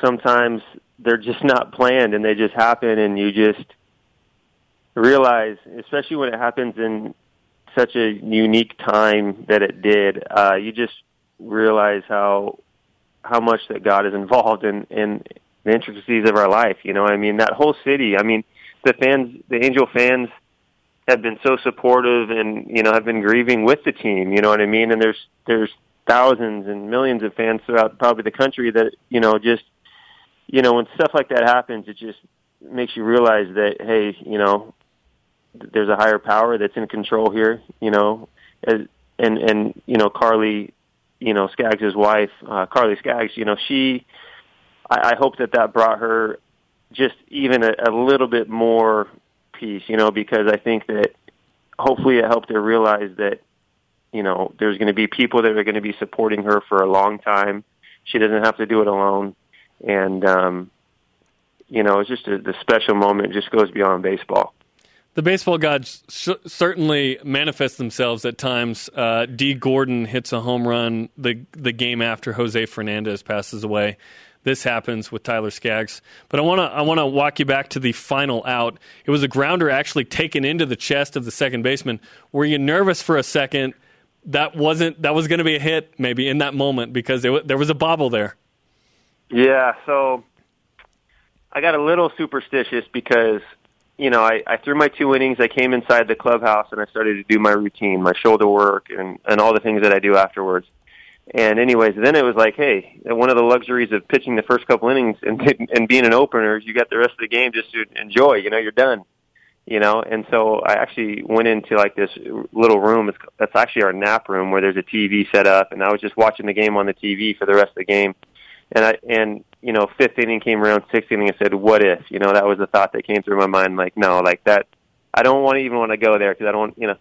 sometimes they're just not planned and they just happen and you just realize especially when it happens in such a unique time that it did uh you just realize how how much that God is involved in in the intricacies of our life you know? I mean that whole city I mean the fans the angel fans have been so supportive and you know have been grieving with the team you know what I mean? And there's there's thousands and millions of fans throughout probably the country that you know just you know, when stuff like that happens, it just makes you realize that, hey, you know, there's a higher power that's in control here, you know, and, and, you know, Carly, you know, Skaggs' wife, uh, Carly Skaggs, you know, she, I, I hope that that brought her just even a, a little bit more peace, you know, because I think that hopefully it helped her realize that, you know, there's going to be people that are going to be supporting her for a long time. She doesn't have to do it alone and um, you know, it's just a, the special moment. It just goes beyond baseball. The baseball gods sh- certainly manifest themselves at times. Uh, Dee Gordon hits a home run the the game after Jose Fernandez passes away. This happens with Tyler Skaggs, but I want to I want to walk you back to the final out. It was a grounder actually taken into the chest of the second baseman. Were you nervous for a second? That wasn't that was going to be a hit maybe in that moment because there, there was a bobble there. Yeah, so I got a little superstitious because you know I, I threw my two innings. I came inside the clubhouse and I started to do my routine, my shoulder work, and and all the things that I do afterwards. And anyways, then it was like, hey, one of the luxuries of pitching the first couple innings and and being an opener is you got the rest of the game just to enjoy. You know, you're done. You know, and so I actually went into like this little room. It's, that's actually our nap room where there's a TV set up, and I was just watching the game on the TV for the rest of the game and I and you know fifth inning came around, sixth inning, I said, "What if?" You know, that was the thought that came through my mind. Like, no, like that I don't want to even want to go there because I don't, you know.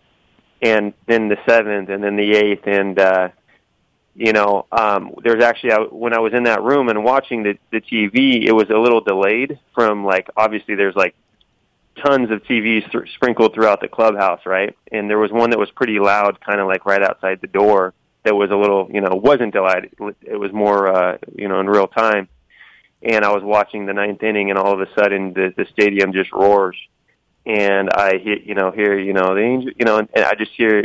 And then the seventh, and then the eighth, and uh, you know, um, there's actually I, when I was in that room and watching the the TV, it was a little delayed from like obviously there's like tons of TVs th- sprinkled throughout the clubhouse, right? And there was one that was pretty loud, kind of like right outside the door. That was a little, you know, wasn't delayed. It was more, uh, you know, in real time. And I was watching the ninth inning, and all of a sudden the the stadium just roars and I hit, you know, hear, you know, the angel, you know, and, and I just hear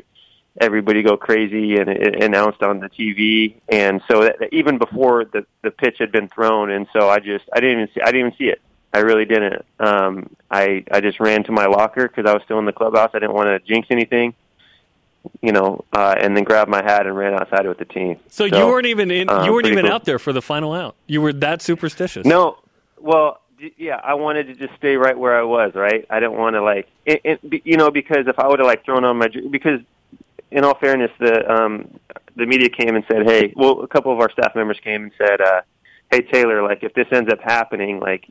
everybody go crazy and it announced on the TV. And so that, even before the the pitch had been thrown, and so I just I didn't even see I didn't even see it. I really didn't. Um, I I just ran to my locker because I was still in the clubhouse. I didn't want to jinx anything, you know, uh, and then grabbed my hat and ran outside with the team. So, so you weren't even in, you um, weren't even cool. out there for the final out. You were that superstitious. No, well, yeah, I wanted to just stay right where I was. Right, I didn't want to like, it, it, you know, because if I would have like thrown on my because, in all fairness, the um, the media came and said, hey, well, a couple of our staff members came and said, uh, hey Taylor, like if this ends up happening, like,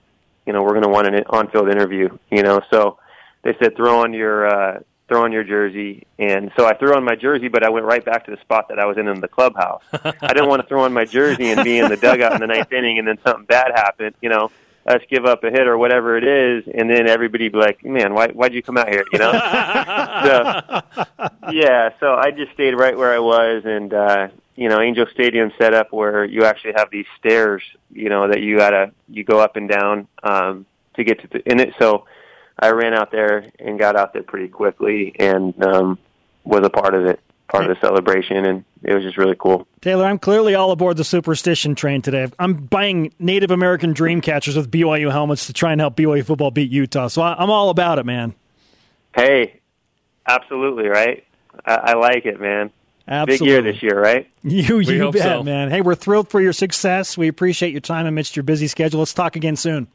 you know, we're going to want an on-field interview, you know, so they said throw on your uh, throw on your jersey, and so I threw on my jersey, but I went right back to the spot that I was in in the clubhouse. I didn't want to throw on my jersey and be in the dugout in the ninth inning, and then something bad happened, you know us give up a hit or whatever it is, and then everybody be like, "Man, why why'd you come out here?" You know. so, yeah, so I just stayed right where I was, and uh, you know, Angel Stadium set up where you actually have these stairs, you know, that you gotta you go up and down um, to get to the, in it. So I ran out there and got out there pretty quickly, and um, was a part of it part of the celebration, and it was just really cool. Taylor, I'm clearly all aboard the superstition train today. I'm buying Native American dream catchers with BYU helmets to try and help BYU football beat Utah. So I'm all about it, man. Hey, absolutely right. I, I like it, man. Absolutely. Big year this year, right? You, you bet, so. man. Hey, we're thrilled for your success. We appreciate your time amidst your busy schedule. Let's talk again soon.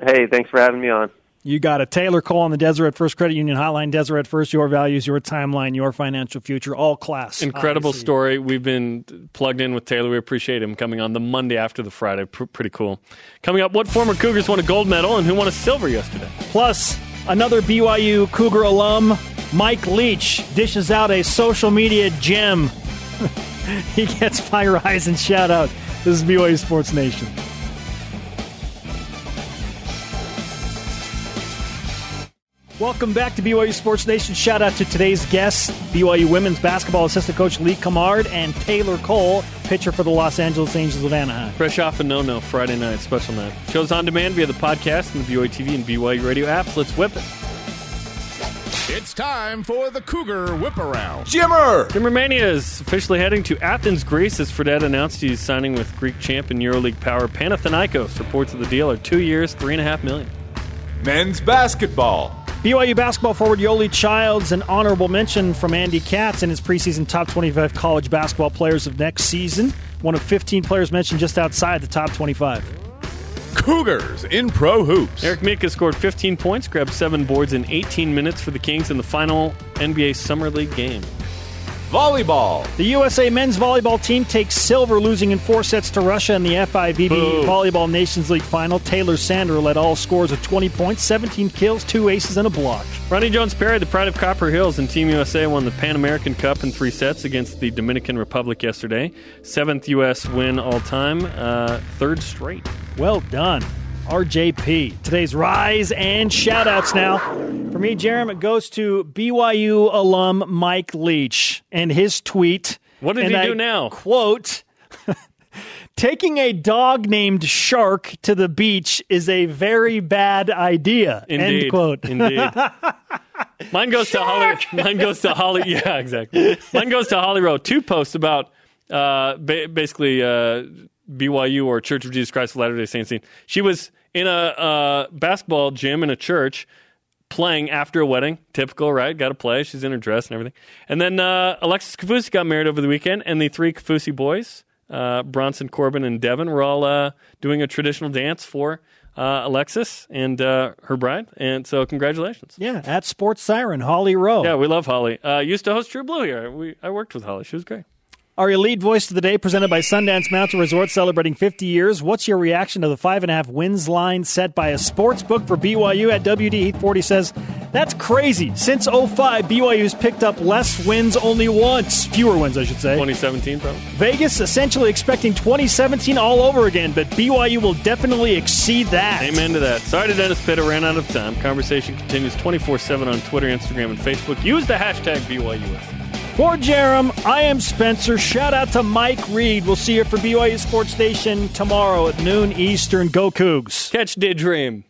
Hey, thanks for having me on. You got a Taylor Cole on the Deseret First Credit Union Hotline. Deseret First, your values, your timeline, your financial future, all class. Incredible obviously. story. We've been plugged in with Taylor. We appreciate him coming on the Monday after the Friday. P- pretty cool. Coming up, what former Cougars won a gold medal and who won a silver yesterday? Plus, another BYU Cougar alum, Mike Leach, dishes out a social media gem. he gets fire eyes and shout out. This is BYU Sports Nation. Welcome back to BYU Sports Nation. Shout out to today's guests, BYU women's basketball assistant coach Lee Cummard and Taylor Cole, pitcher for the Los Angeles Angels of Anaheim. Fresh off a no-no Friday night special night. Shows on demand via the podcast and the BYU TV and BYU radio apps. Let's whip it. It's time for the Cougar Whip Around. Jimmer! Jimmer Mania is officially heading to Athens, Greece, as Fredette announced he's signing with Greek champ and EuroLeague power Panathinaikos. Reports of the deal are two years, three and a half million. Men's basketball. BYU basketball forward Yoeli Childs, an honorable mention from Andy Katz in his preseason top 25 college basketball players of next season. One of 15 players mentioned just outside the top 25. Cougars in pro hoops. Eric Mika scored 15 points, grabbed seven boards in 18 minutes for the Kings in the final NBA Summer League game. Volleyball. The USA men's volleyball team takes silver, losing in four sets to Russia in the FIVB Boo. Volleyball Nations League final. Taylor Sander led all scores with 20 points, 17 kills, two aces, and a block. Roni Jones Perry, the pride of Copper Hills, and Team USA won the Pan American Cup in three sets against the Dominican Republic yesterday. Seventh U.S. win all time, uh, third straight. Well done. RJP. Today's rise and shoutouts now. For me, Jeremy, it goes to BYU alum Mike Leach and his tweet. What did he I do now? Quote Taking a dog named Shark to the beach is a very bad idea. Indeed. End quote. Indeed. Mine goes Shark! to Holly. Mine goes to Holly. Yeah, exactly. Mine goes to Holly Rowe. Two posts about uh, ba- basically uh, BYU or Church of Jesus Christ of Latter Day Saints. She was in a uh, basketball gym in a church playing after a wedding. Typical, right? Got to play. She's in her dress and everything. And then uh, Alexis Kaufusi got married over the weekend, and the three Kaufusi boys, uh, Bronson, Corbin, and Devin, were all uh, doing a traditional dance for uh, Alexis and uh, her bride. And so, congratulations. Yeah, at Sports Siren, Holly Rowe. Yeah, we love Holly. Uh, used to host True Blue here. We, I worked with Holly. She was great. Our elite voice of the day presented by Sundance Mountain Resort celebrating 50 years. What's your reaction to the five and a half wins line set by a sports book for BYU at WD? Heath 40 says, that's crazy. Since 05, BYU's picked up less wins only once. Fewer wins, I should say. 2017, probably. Vegas essentially expecting 2017 all over again, but BYU will definitely exceed that. Amen to that. Sorry to Dennis Pitta, ran out of time. Conversation continues 24 7 on Twitter, Instagram, and Facebook. Use the hashtag BYUS. For Jarom, I am Spencer. Shout out to Mike Reed. We'll see you for BYU Sports Nation tomorrow at noon Eastern. Go Cougs. Catch Did Dream.